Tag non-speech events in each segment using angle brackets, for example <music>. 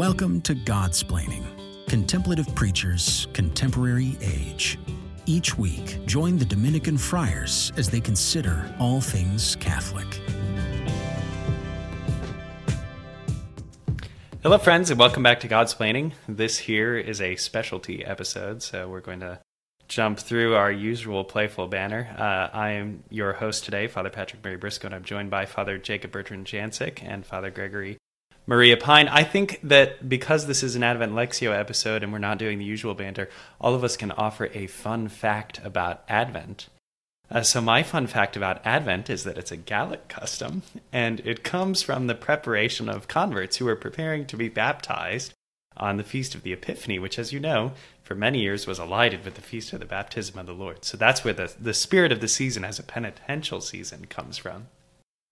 Welcome to Godsplaining Contemplative Preachers, Contemporary Age. Each week, join the Dominican friars as they consider all things Catholic. Hello, friends, and welcome back to Godsplaining. This here is a specialty episode, so we're going to jump through our usual playful banner. Uh, I am your host today, Father Patrick Mary Briscoe, and I'm joined by Father Jacob Bertrand Janczyk and Father Gregory Maria Pine. I think that because this is an Advent Lectio episode and we're not doing the usual banter, all of us can offer a fun fact about Advent. Uh, so, my fun fact about Advent is that it's a Gallic custom, and it comes from the preparation of converts who are preparing to be baptized on the Feast of the Epiphany, which, as you know, for many years was allied with the Feast of the Baptism of the Lord. So, that's where the, the spirit of the season as a penitential season comes from.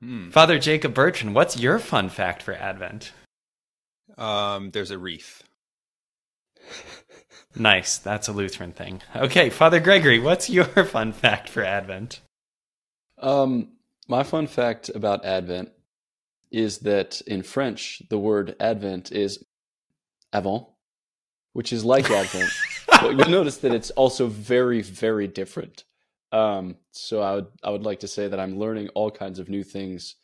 Hmm. Father Jacob Bertrand, what's your fun fact for Advent? Um, there's a wreath. <laughs> nice. That's a Lutheran thing. Okay, Father Gregory, what's your <laughs> fun fact for Advent? Um, my fun fact about Advent is that in French, the word Advent is Avent, which is like Advent. <laughs> but you'll notice that it's also very, very different. Um, so I would I would like to say that I'm learning all kinds of new things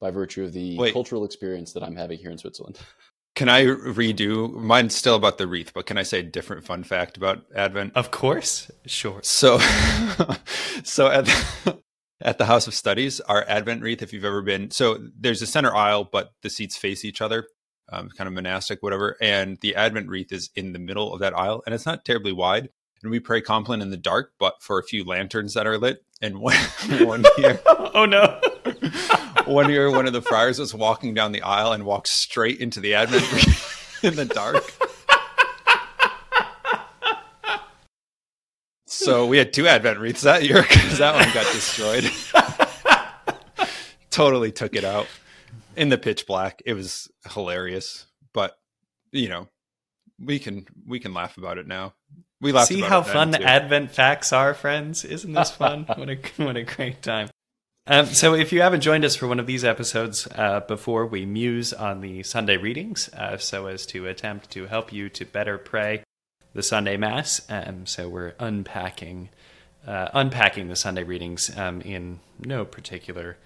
by virtue of the Wait. cultural experience that I'm having here in Switzerland. <laughs> Can I redo? Mine's still about the wreath, but can I say a different fun fact about Advent? Of course, sure. So, <laughs> so at the, <laughs> at the House of Studies, our Advent wreath, if you've ever been, so there's a center aisle, but the seats face each other, um, kind of monastic, whatever. And the Advent wreath is in the middle of that aisle, and it's not terribly wide and we pray Compline in the dark, but for a few lanterns that are lit. And <laughs> one, one <laughs> year, oh no, <laughs> one year, one of the friars was walking down the aisle and walked straight into the Advent in the dark. So we had two Advent wreaths that year because that one got destroyed. totally took it out in the pitch black. It was hilarious, but you know, we can we can laugh about it now. We see how fun Advent facts are, friends. Isn't this fun? <laughs> what a what a great time. Um, so, if you haven't joined us for one of these episodes uh, before, we muse on the Sunday readings, uh, so as to attempt to help you to better pray the Sunday Mass. Um, so, we're unpacking uh, unpacking the Sunday readings um, in no particular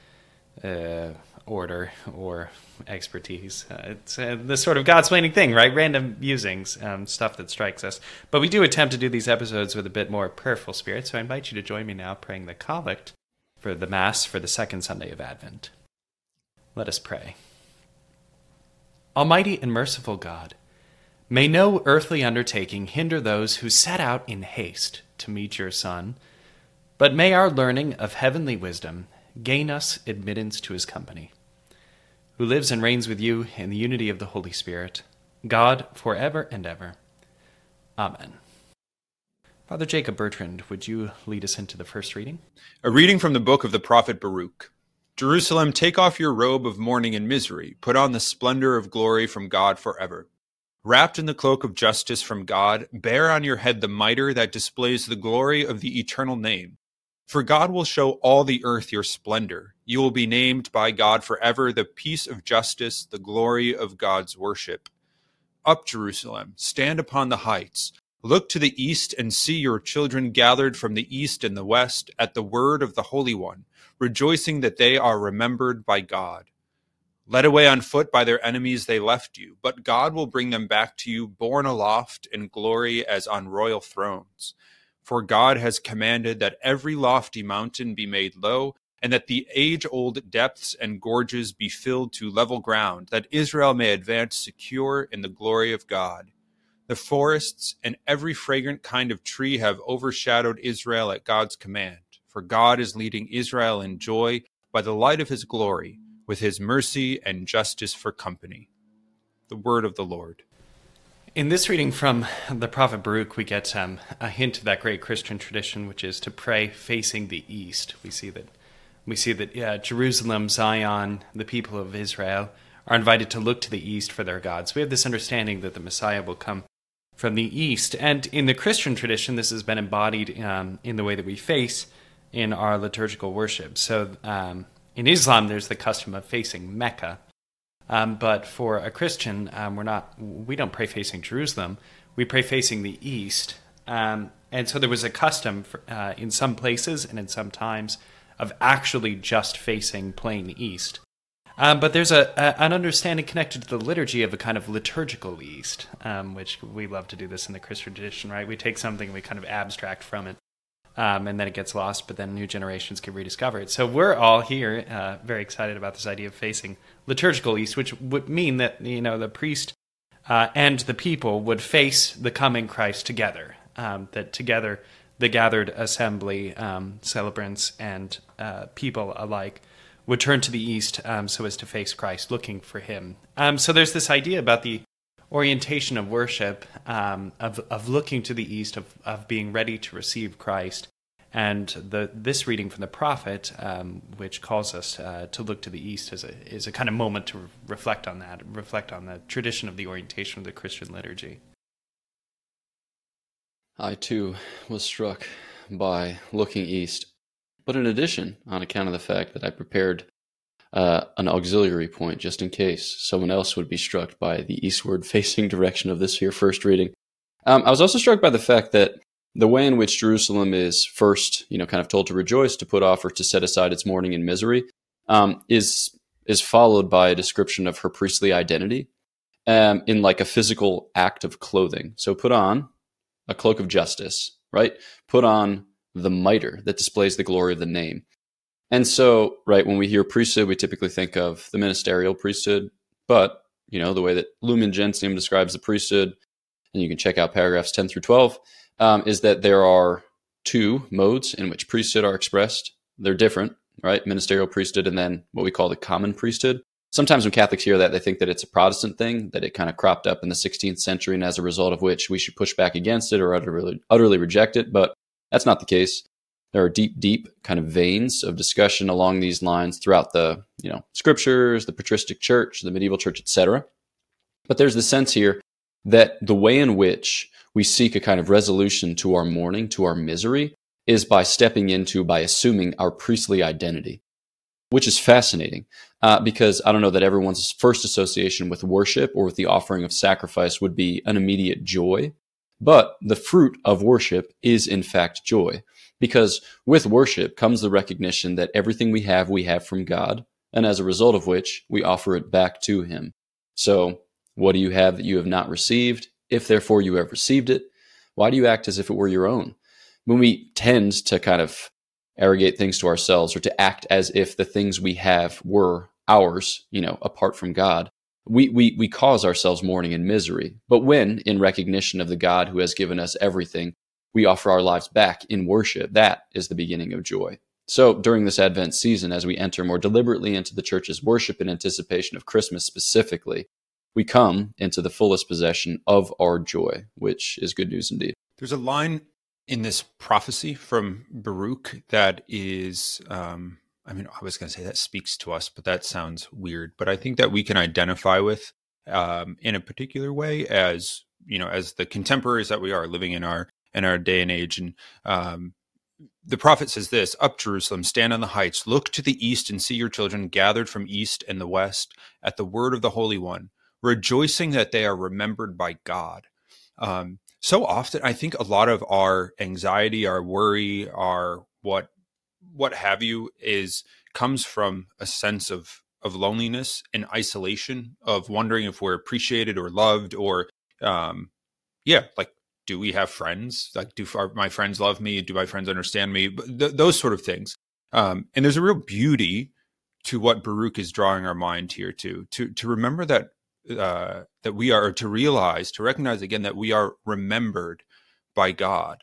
uh, order or expertise. Uh, it's uh, the sort of Godsplaining thing, right? Random musings, um, stuff that strikes us. But we do attempt to do these episodes with a bit more prayerful spirit, so I invite you to join me now praying the collect for the Mass for the second Sunday of Advent. Let us pray. Almighty and merciful God, may no earthly undertaking hinder those who set out in haste to meet your Son, but may our learning of heavenly wisdom gain us admittance to his company, who lives and reigns with you in the unity of the Holy Spirit, God, for ever and ever. Amen. Father Jacob Bertrand, would you lead us into the first reading? A reading from the book of the prophet Baruch. Jerusalem, take off your robe of mourning and misery, put on the splendor of glory from God forever. Wrapped in the cloak of justice from God, bear on your head the mitre that displays the glory of the eternal name. For God will show all the earth your splendor. You will be named by God forever the peace of justice, the glory of God's worship. Up, Jerusalem, stand upon the heights. Look to the east and see your children gathered from the east and the west at the word of the Holy One, rejoicing that they are remembered by God. Led away on foot by their enemies, they left you, but God will bring them back to you, borne aloft in glory as on royal thrones. For God has commanded that every lofty mountain be made low, and that the age old depths and gorges be filled to level ground, that Israel may advance secure in the glory of God. The forests and every fragrant kind of tree have overshadowed Israel at God's command, for God is leading Israel in joy by the light of his glory, with his mercy and justice for company. The word of the Lord. In this reading from the prophet Baruch, we get um, a hint of that great Christian tradition, which is to pray facing the east. We see that we see that Jerusalem, Zion, the people of Israel are invited to look to the east for their gods. We have this understanding that the Messiah will come from the east, and in the Christian tradition, this has been embodied um, in the way that we face in our liturgical worship. So, um, in Islam, there's the custom of facing Mecca Um, but for a Christian, um, we're not. We don't pray facing Jerusalem. We pray facing the east. Um, and so there was a custom for, uh, in some places and in some times of actually just facing plain east. Um, but there's a, a, an understanding connected to the liturgy of a kind of liturgical east, um, which we love to do this in the Christian tradition, right? We take something, we kind of abstract from it, um, and then it gets lost, but then new generations can rediscover it. So we're all here uh, very excited about this idea of facing liturgical east, which would mean that you know the priest uh, and the people would face the coming Christ together. Um, that together, the gathered assembly, um, celebrants and uh, people alike would turn to the east um, so as to face Christ, looking for him. Um, so there's this idea about the orientation of worship, um, of, of looking to the east, of, of being ready to receive Christ. And the, this reading from the prophet, um, which calls us uh, to look to the east, is a, is a kind of moment to re- reflect on that, reflect on the tradition of the orientation of the Christian liturgy. I too was struck by looking east but in addition, on account of the fact that I prepared uh, an auxiliary point just in case someone else would be struck by the eastward <laughs> facing direction of this here first reading, um, I was also struck by the fact that the way in which Jerusalem is first, you know, kind of told to rejoice, to put off, or to set aside its mourning and misery, um, is is followed by a description of her priestly identity um, in like a physical act of clothing. So put on a cloak of justice, right? Put on the mitre that displays the glory of the name. And so, right, when we hear priesthood, we typically think of the ministerial priesthood, but, you know, the way that Lumen Gentium describes the priesthood, and you can check out paragraphs 10 through 12, um, is that there are two modes in which priesthood are expressed. They're different, right? Ministerial priesthood and then what we call the common priesthood. Sometimes when Catholics hear that, they think that it's a Protestant thing, that it kind of cropped up in the 16th century, and as a result of which we should push back against it or utterly, utterly reject it. But that's not the case. There are deep, deep kind of veins of discussion along these lines throughout the, you know, scriptures, the patristic church, the medieval church, etc. But there's the sense here that the way in which we seek a kind of resolution to our mourning, to our misery, is by stepping into, by assuming our priestly identity, which is fascinating uh, because I don't know that everyone's first association with worship or with the offering of sacrifice would be an immediate joy. But the fruit of worship is in fact joy, because with worship comes the recognition that everything we have, we have from God, and as a result of which, we offer it back to Him. So, what do you have that you have not received? If therefore you have received it, why do you act as if it were your own? When we tend to kind of arrogate things to ourselves or to act as if the things we have were ours, you know, apart from God, we, we, we cause ourselves mourning and misery. But when, in recognition of the God who has given us everything, we offer our lives back in worship, that is the beginning of joy. So during this Advent season, as we enter more deliberately into the church's worship in anticipation of Christmas specifically, we come into the fullest possession of our joy, which is good news indeed. There's a line in this prophecy from Baruch that is um, I mean, I was going to say that speaks to us, but that sounds weird. But I think that we can identify with um, in a particular way as you know, as the contemporaries that we are living in our in our day and age. And um, the prophet says this: "Up Jerusalem, stand on the heights, look to the east, and see your children gathered from east and the west at the word of the Holy One, rejoicing that they are remembered by God." Um, so often, I think a lot of our anxiety, our worry, our what what have you is comes from a sense of of loneliness and isolation of wondering if we're appreciated or loved or um yeah like do we have friends? Like do my friends love me? Do my friends understand me? Th- those sort of things. Um and there's a real beauty to what baruch is drawing our mind here to to to remember that uh that we are to realize to recognize again that we are remembered by god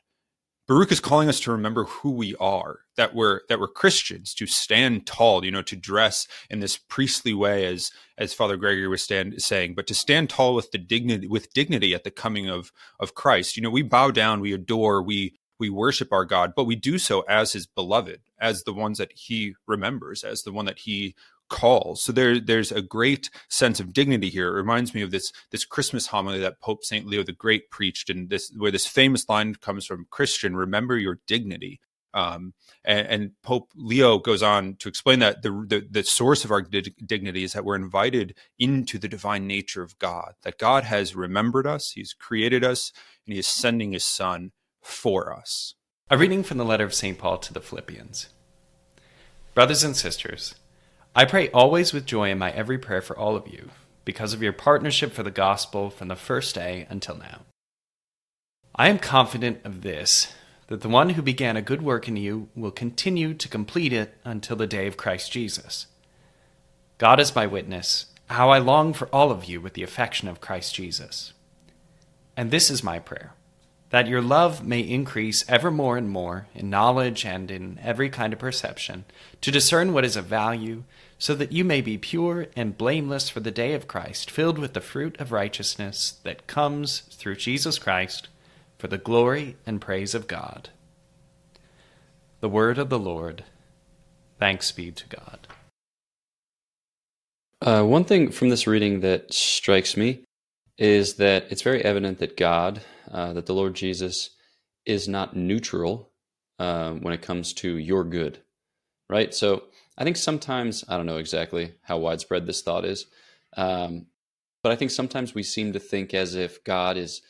Baruch is calling us to remember who we are, that we're that we're Christians, to stand tall, you know, to dress in this priestly way, as as Father Gregory was stand, saying, but to stand tall with the dignity with dignity at the coming of of Christ. You know, we bow down, we adore, we we worship our God, but we do so as His beloved, as the ones that He remembers, as the one that He calls. So there, there's a great sense of dignity here. It reminds me of this this Christmas homily that Pope Saint Leo the Great preached, and this where this famous line comes from: "Christian, remember your dignity." Um, and, and, Pope Leo goes on to explain that the, the, the source of our di- dignity is that we're invited into the divine nature of God, that God has remembered us, He's created us, and He is sending His Son for us. A reading from the letter of St. Paul to the Philippians. Brothers and sisters, I pray always with joy in my every prayer for all of you, because of your partnership for the gospel from the first day until now. I am confident of this that the one who began a good work in you will continue to complete it until the day of Christ Jesus. God is my witness, how I long for all of you with the affection of Christ Jesus. And this is my prayer that your love may increase ever more and more in knowledge and in every kind of perception, to discern what is of value, so that you may be pure and blameless for the day of Christ, filled with the fruit of righteousness that comes through Jesus Christ for the glory and praise of God. The word of the Lord. Thanks be to God. Uh, one thing from this reading that strikes me is that it's very evident that God, uh, that the Lord Jesus, is not neutral uh, when it comes to your good, right? So I think sometimes, I don't know exactly how widespread this thought is, um, but I think sometimes we seem to think as if God is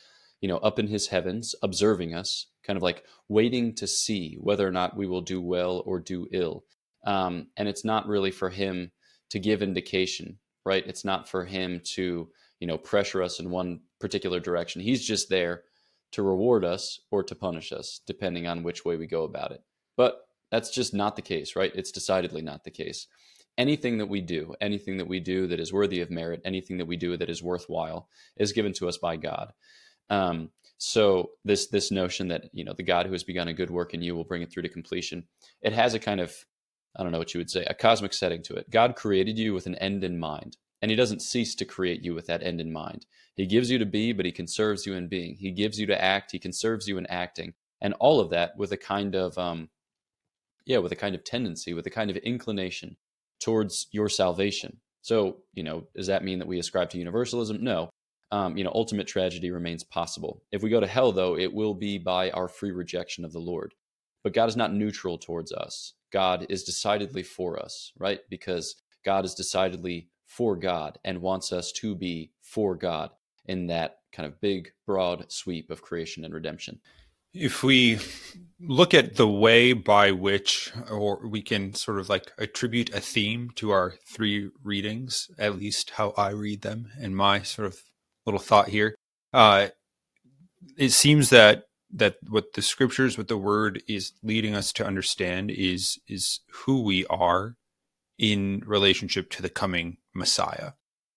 you know, up in his heavens, observing us, kind of like waiting to see whether or not we will do well or do ill. Um, and it's not really for him to give indication, right? It's not for him to, you know, pressure us in one particular direction. He's just there to reward us or to punish us, depending on which way we go about it. But that's just not the case, right? It's decidedly not the case. Anything that we do, anything that we do that is worthy of merit, anything that we do that is worthwhile, is given to us by God. Um, so this this notion that you know the God who has begun a good work in you will bring it through to completion, it has a kind of I don't know what you would say a cosmic setting to it. God created you with an end in mind, and He doesn't cease to create you with that end in mind. He gives you to be, but He conserves you in being. He gives you to act, He conserves you in acting, and all of that with a kind of um, yeah, with a kind of tendency, with a kind of inclination towards your salvation. So, you know, does that mean that we ascribe to universalism? No um, you know, ultimate tragedy remains possible. If we go to hell, though, it will be by our free rejection of the Lord. But God is not neutral towards us. God is decidedly for us, right? Because God is decidedly for God and wants us to be for God in that kind of big, broad sweep of creation and redemption. If we look at the way by which, or we can sort of like attribute a theme to our three readings, at least how I read them and my sort of little thought here. Uh, it seems that that what the scriptures, what the word is leading us to understand is is who we are in relationship to the coming Messiah.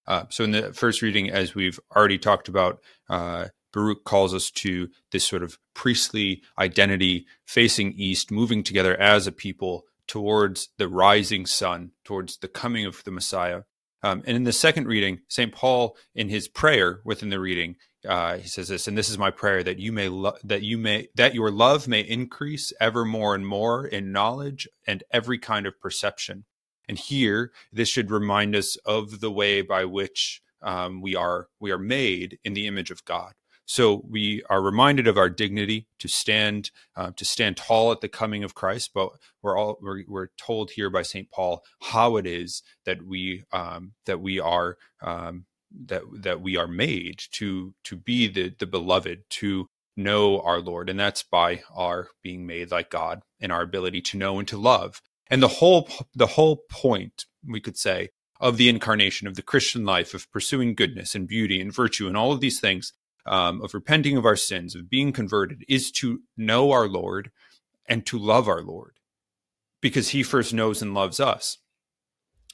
Uh, so in the first reading, as we've already talked about, uh, Baruch calls us to this sort of priestly identity facing east, moving together as a people towards the rising sun, towards the coming of the Messiah. Um, and in the second reading, St. Paul, in his prayer within the reading, uh, he says this, and this is my prayer that you may lo- that you may that your love may increase ever more and more in knowledge and every kind of perception. And here, this should remind us of the way by which um, we are we are made in the image of God. So we are reminded of our dignity to stand uh, to stand tall at the coming of Christ. But we're all we're, we're told here by Saint Paul how it is that we um, that we are um, that that we are made to to be the the beloved to know our Lord, and that's by our being made like God and our ability to know and to love. And the whole the whole point we could say of the incarnation of the Christian life of pursuing goodness and beauty and virtue and all of these things um, of repenting of our sins, of being converted, is to know our Lord and to love our Lord because he first knows and loves us.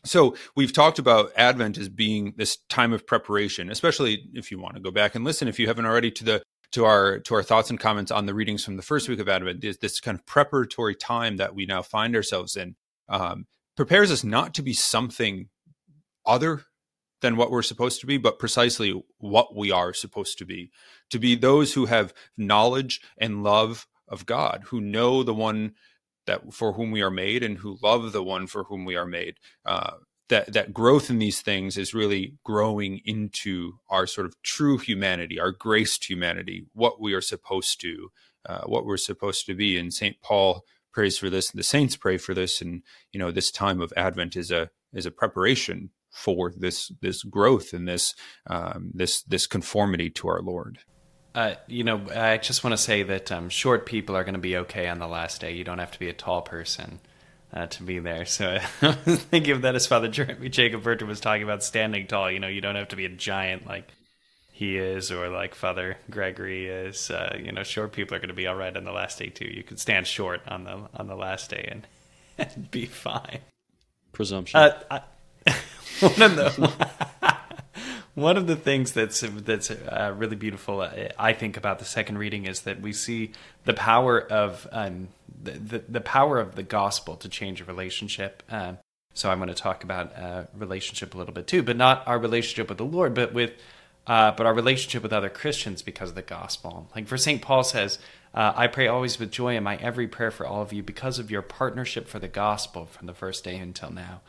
So we've talked about Advent as being this time of preparation, especially if you want to go back and listen, if you haven't already, to the to our to our thoughts and comments on the readings from the first week of Advent. Is this kind of preparatory time that we now find ourselves in um, prepares us not to be something other than what we're supposed to be, but precisely what we are supposed to be. To be those who have knowledge and love of God, who know the one that for whom we are made and who love the one for whom we are made. Uh, that that growth in these things is really growing into our sort of true humanity, our graced humanity, what we are supposed to, uh, what we're supposed to be. And Saint Paul prays for this, and the saints pray for this, and you know this time of Advent is a is a preparation for this this growth and this um, this this conformity to our Lord. Uh, you know, I just want to say that um, short people are going to be okay on the last day. You don't have to be a tall person uh, to be there. So <laughs> I was thinking of that as Father Jeremy Jacob Bertrand was talking about standing tall. You know, you don't have to be a giant like he is or like Father Gregory is. Uh, you know, short people are going to be all right on the last day too. You can stand short on the on the last day and, <laughs> and be fine. Presumption. Uh, I, <laughs> one of the one of the things that's that's uh, really beautiful, uh, I think, about the second reading is that we see the power of um, the, the, the power of the gospel to change a relationship. Um, so I'm going to talk about uh, relationship a little bit too, but not our relationship with the Lord, but with uh, but our relationship with other Christians because of the gospel. Like for Saint Paul says, uh, I pray always with joy in my every prayer for all of you because of your partnership for the gospel from the first day until now.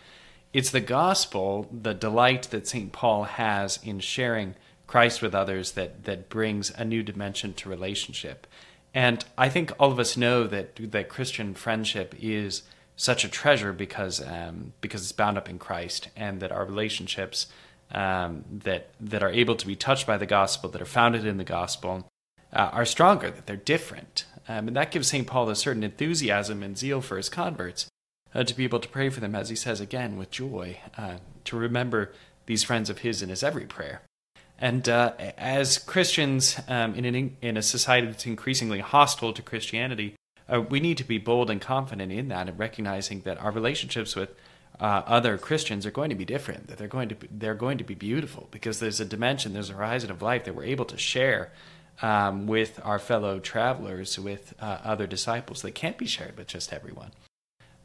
It's the gospel, the delight that St. Paul has in sharing Christ with others that, that brings a new dimension to relationship. And I think all of us know that, that Christian friendship is such a treasure because, um, because it's bound up in Christ and that our relationships um, that, that are able to be touched by the gospel, that are founded in the gospel, uh, are stronger, that they're different. Um, and that gives St. Paul a certain enthusiasm and zeal for his converts uh, to be able to pray for them, as he says again, with joy, uh, to remember these friends of his in his every prayer. And uh, as Christians um, in, an, in a society that's increasingly hostile to Christianity, uh, we need to be bold and confident in that and recognizing that our relationships with uh, other Christians are going to be different, that they're going to be, they're going to be beautiful because there's a dimension, there's a horizon of life that we're able to share um, with our fellow travelers, with uh, other disciples that can't be shared with just everyone.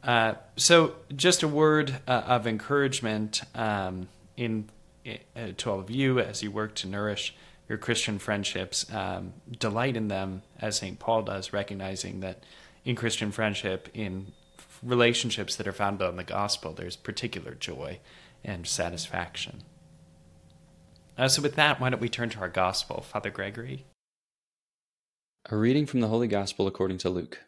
Uh, so, just a word uh, of encouragement um, in, uh, to all of you as you work to nourish your Christian friendships. Um, delight in them, as St. Paul does, recognizing that in Christian friendship, in relationships that are founded on the gospel, there's particular joy and satisfaction. Uh, so, with that, why don't we turn to our gospel, Father Gregory? A reading from the Holy Gospel according to Luke.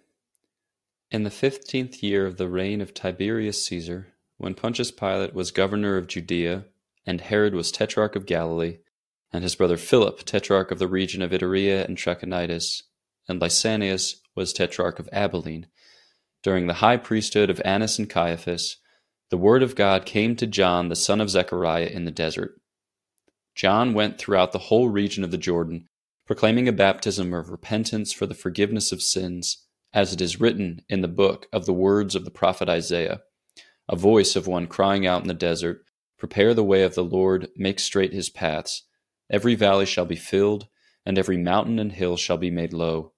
In the fifteenth year of the reign of Tiberius Caesar, when Pontius Pilate was governor of Judea, and Herod was tetrarch of Galilee, and his brother Philip tetrarch of the region of Iturea and Trachonitis, and Lysanias was tetrarch of Abilene, during the high priesthood of Annas and Caiaphas, the word of God came to John the son of Zechariah in the desert. John went throughout the whole region of the Jordan, proclaiming a baptism of repentance for the forgiveness of sins as it is written in the book of the words of the prophet Isaiah, a voice of one crying out in the desert, Prepare the way of the Lord, make straight his paths. Every valley shall be filled, and every mountain and hill shall be made low.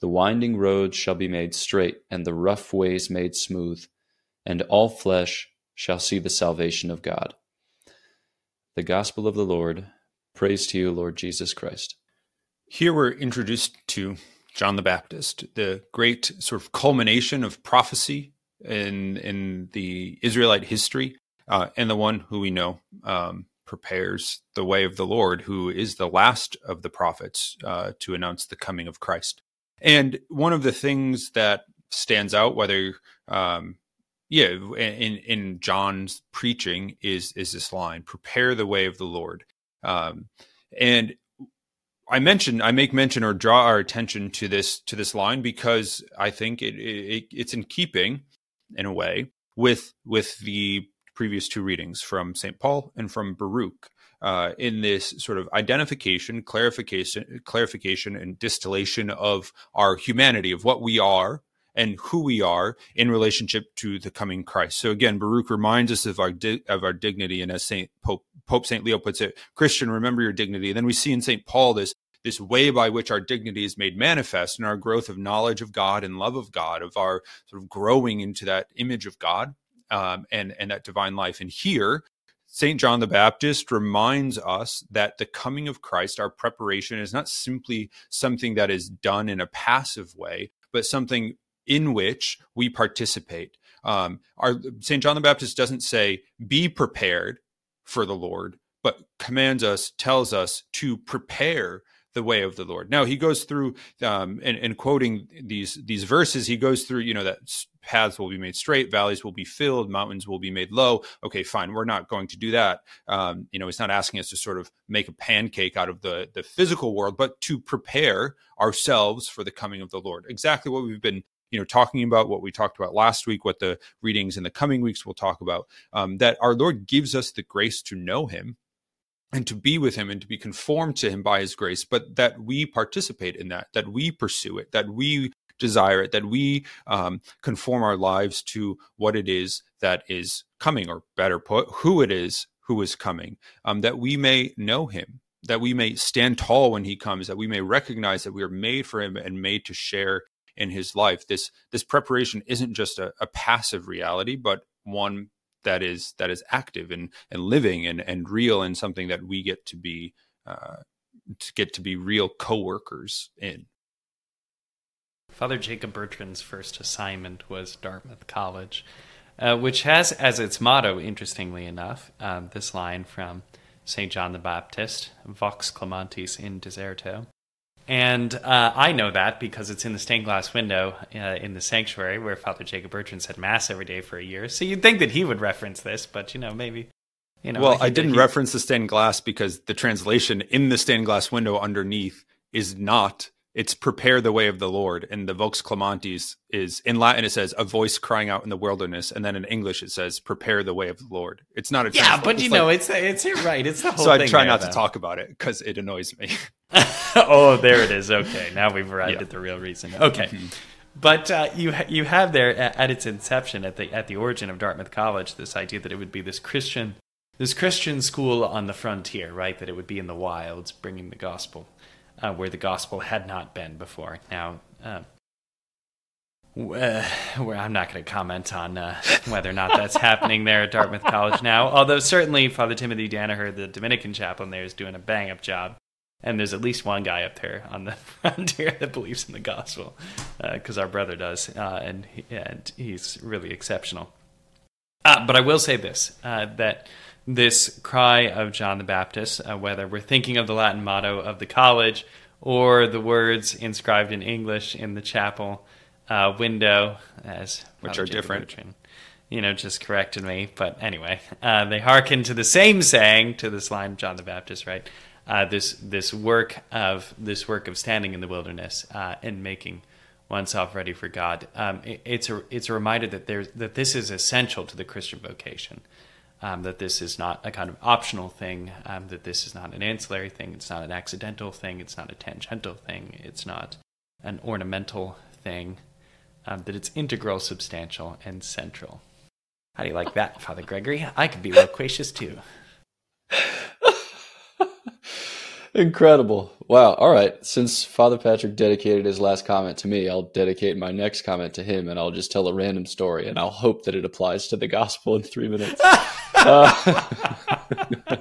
The winding roads shall be made straight, and the rough ways made smooth, and all flesh shall see the salvation of God. The Gospel of the Lord. Praise to you, Lord Jesus Christ. Here we're introduced to John the Baptist, the great sort of culmination of prophecy in in the Israelite history, uh, and the one who we know um, prepares the way of the Lord, who is the last of the prophets uh, to announce the coming of Christ. And one of the things that stands out, whether um, yeah, in in John's preaching is is this line: "Prepare the way of the Lord." Um, and I mention, I make mention or draw our attention to this to this line because I think it, it it's in keeping, in a way, with with the previous two readings from Saint Paul and from Baruch. Uh, in this sort of identification, clarification, clarification, and distillation of our humanity, of what we are and who we are in relationship to the coming Christ. So again, Baruch reminds us of our di- of our dignity, and as Saint Pope Pope Saint Leo puts it, Christian, remember your dignity. And then we see in Saint Paul this this way by which our dignity is made manifest in our growth of knowledge of God and love of God, of our sort of growing into that image of God um, and and that divine life. And here, St. John the Baptist reminds us that the coming of Christ, our preparation, is not simply something that is done in a passive way, but something in which we participate. Um, our St. John the Baptist doesn't say, be prepared for the Lord, but commands us, tells us to prepare the way of the Lord. Now he goes through um, and, and quoting these these verses. He goes through, you know, that paths will be made straight, valleys will be filled, mountains will be made low. Okay, fine, we're not going to do that. Um, you know, he's not asking us to sort of make a pancake out of the the physical world, but to prepare ourselves for the coming of the Lord. Exactly what we've been you know talking about what we talked about last week what the readings in the coming weeks will talk about um, that our lord gives us the grace to know him and to be with him and to be conformed to him by his grace, but that we participate in that, that we pursue it, that we desire it, that we um, conform our lives to what it is that is coming, or better put, who it is who is coming, um, that we may know him, that we may stand tall when he comes, that we may recognize that we are made for him and made to share in his life. This this preparation isn't just a, a passive reality, but one that is that is active and and living and and real and something that we get to be uh, to get to be real co-workers in. Father Jacob Bertrand's first assignment was Dartmouth College, uh, which has as its motto, interestingly enough, um, this line from St. John the Baptist, Vox Clamantis in Deserto, and uh, I know that because it's in the stained glass window uh, in the sanctuary where Father Jacob Bertrand said Mass every day for a year. So you'd think that he would reference this, but you know, maybe. You know, well, I didn't he, reference the stained glass because the translation in the stained glass window underneath is not it's prepare the way of the Lord. And the Vox Clamantis is in Latin, it says a voice crying out in the wilderness. And then in English, it says prepare the way of the Lord. It's not a Yeah, but you like, know, it's, it's right. It's the whole So I try there, not though. to talk about it because it annoys me. <laughs> oh, there it is. Okay. Now we've arrived yeah. at the real reason. Okay. Mm-hmm. But uh, you you have there at, at its inception, at the at the origin of Dartmouth College, this idea that it would be this Christian this Christian school on the frontier, right? That it would be in the wilds, bringing the gospel uh, where the gospel had not been before. Now, uh, uh, I'm not going to comment on uh, whether or not that's <laughs> happening there at Dartmouth College now. Although certainly Father Timothy Danaher, the Dominican chaplain there, is doing a bang up job, and there's at least one guy up there on the <laughs> frontier that believes in the gospel, because uh, our brother does, uh, and he, and he's really exceptional. Uh, but I will say this: that this cry of John the Baptist, uh, whether we're thinking of the Latin motto of the college or the words inscribed in English in the chapel uh, window, as which are different. you know, just corrected me. But anyway, uh, they hearken to the same saying to this line of John the Baptist, right? Uh, this this work of this work of standing in the wilderness uh, and making oneself ready for God. Um, it, it's a it's a reminder that there's that this is essential to the Christian vocation um, that this is not a kind of optional thing, um, that this is not an ancillary thing, it's not an accidental thing, it's not a tangential thing, it's not an ornamental thing, um, that it's integral, substantial, and central. How do you like that, Father Gregory? I could be loquacious too. Incredible. Wow. All right. Since Father Patrick dedicated his last comment to me, I'll dedicate my next comment to him and I'll just tell a random story and I'll hope that it applies to the gospel in three minutes. <laughs> uh, <laughs>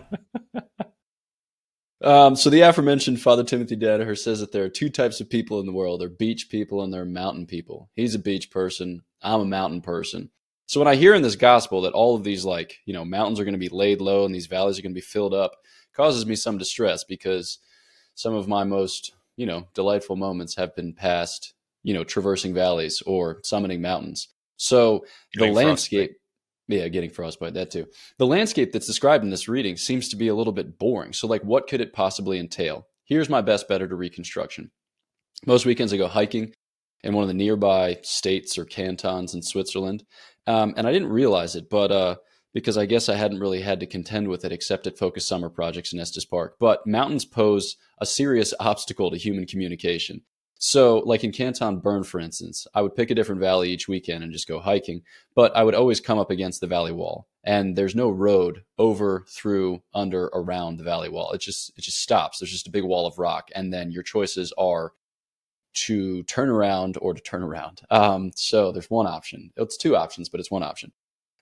um, so the aforementioned Father Timothy Danaher says that there are two types of people in the world. There are beach people and there are mountain people. He's a beach person. I'm a mountain person. So when I hear in this gospel that all of these like, you know, mountains are going to be laid low and these valleys are going to be filled up, causes me some distress because some of my most you know delightful moments have been passed you know traversing valleys or summiting mountains. So getting the landscape frostbite. yeah getting frostbite that too. The landscape that's described in this reading seems to be a little bit boring. So like what could it possibly entail? Here's my best better to reconstruction. Most weekends i go hiking in one of the nearby states or cantons in switzerland um, and i didn't realize it but uh, because I guess I hadn't really had to contend with it except at Focus Summer Projects in Estes Park. But mountains pose a serious <laughs> obstacle to human communication. So, like in Canton Bern, for instance, I would pick a different valley each weekend and just go hiking, but I would always come up against the valley wall. And there's no road over, through, under, around the valley wall. It just it just stops. There's just a big wall of rock, and then your choices are to turn around or to turn around. Um, so there's one option. It's two options, but it's one option.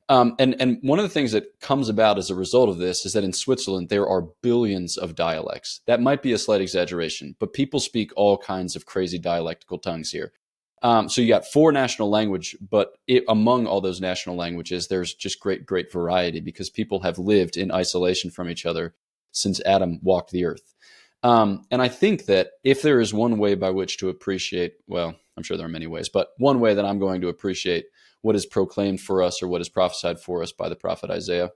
Um, and and one of the things that comes about as a result of this is that in Switzerland there are billions of dialects. That might be a slight exaggeration, but people speak all kinds of crazy dialectical tongues here. Um, so you got four national language, but it, among all those national languages, there's just great great variety because people have lived in isolation from each other since Adam walked the earth. Um, and I think that if there is one way by which to appreciate, well, I'm sure there are many ways, but one way that I'm going to appreciate what is proclaimed for us or what is prophesied for us by the prophet Isaiah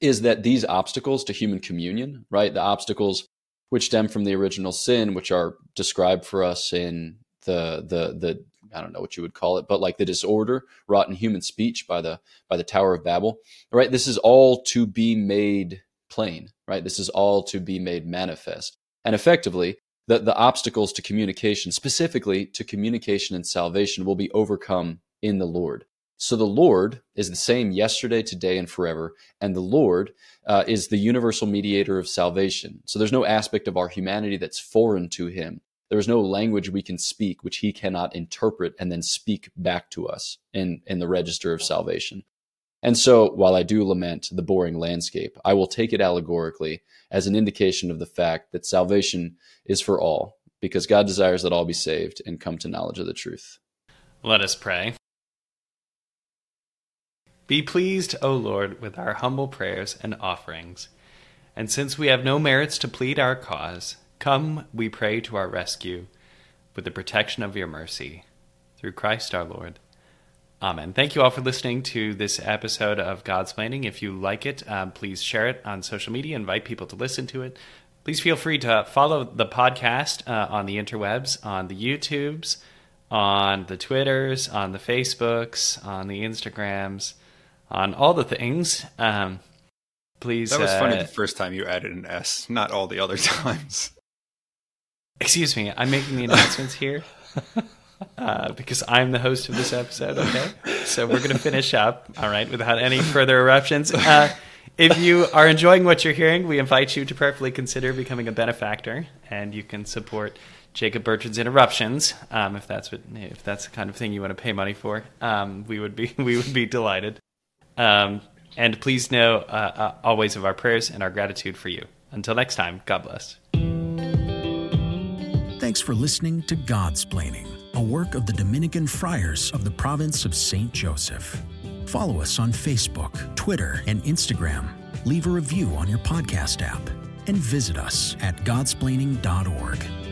is that these obstacles to human communion, right? The obstacles which stem from the original sin, which are described for us in the the the I don't know what you would call it, but like the disorder wrought in human speech by the by the Tower of Babel, right? This is all to be made plain, right? This is all to be made manifest, and effectively, the the obstacles to communication, specifically to communication and salvation, will be overcome in the Lord. So the Lord is the same yesterday, today, and forever. And the Lord uh, is the universal mediator of salvation. So there's no aspect of our humanity that's foreign to him. There is no language we can speak which he cannot interpret and then speak back to us in, in the register of salvation. And so while I do lament the boring landscape, I will take it allegorically as an indication of the fact that salvation is for all, because God desires that all be saved and come to knowledge of the truth. Let us pray. Be pleased, O Lord, with our humble prayers and offerings. And since we have no merits to plead our cause, come, we pray, to our rescue with the protection of your mercy. Through Christ our Lord. Amen. Thank you all for listening to this episode of Godsplaining. If you like it, um, please share it on social media, invite people to listen to it. Please feel free to follow the podcast uh, on the interwebs, on the YouTubes, on the Twitters, on the Facebooks, on the Instagrams on all the things. Um, please. That was uh, funny the first time you added an S, not all the other <laughs> times. Excuse me, I'm making the announcements here uh, because I'm the host of this episode. Okay, so we're going to finish up, all right, without any further eruptions. Uh, if you are enjoying what you're hearing, we invite you to prayerfully consider becoming a benefactor, and you can support Jacob Bertrand's interruptions um, if that's what if that's the kind of thing you want to pay money for. Um, we would be <laughs> we would be delighted. Um, and please know uh, uh, always of our prayers and our gratitude for you. Until next time, God bless. Thanks for listening to God's Godsplaining, a work of the Dominican Friars of the province of St. Joseph. Follow us on Facebook, Twitter, and Instagram. Leave a review on your podcast app and visit us at godsplaining.org.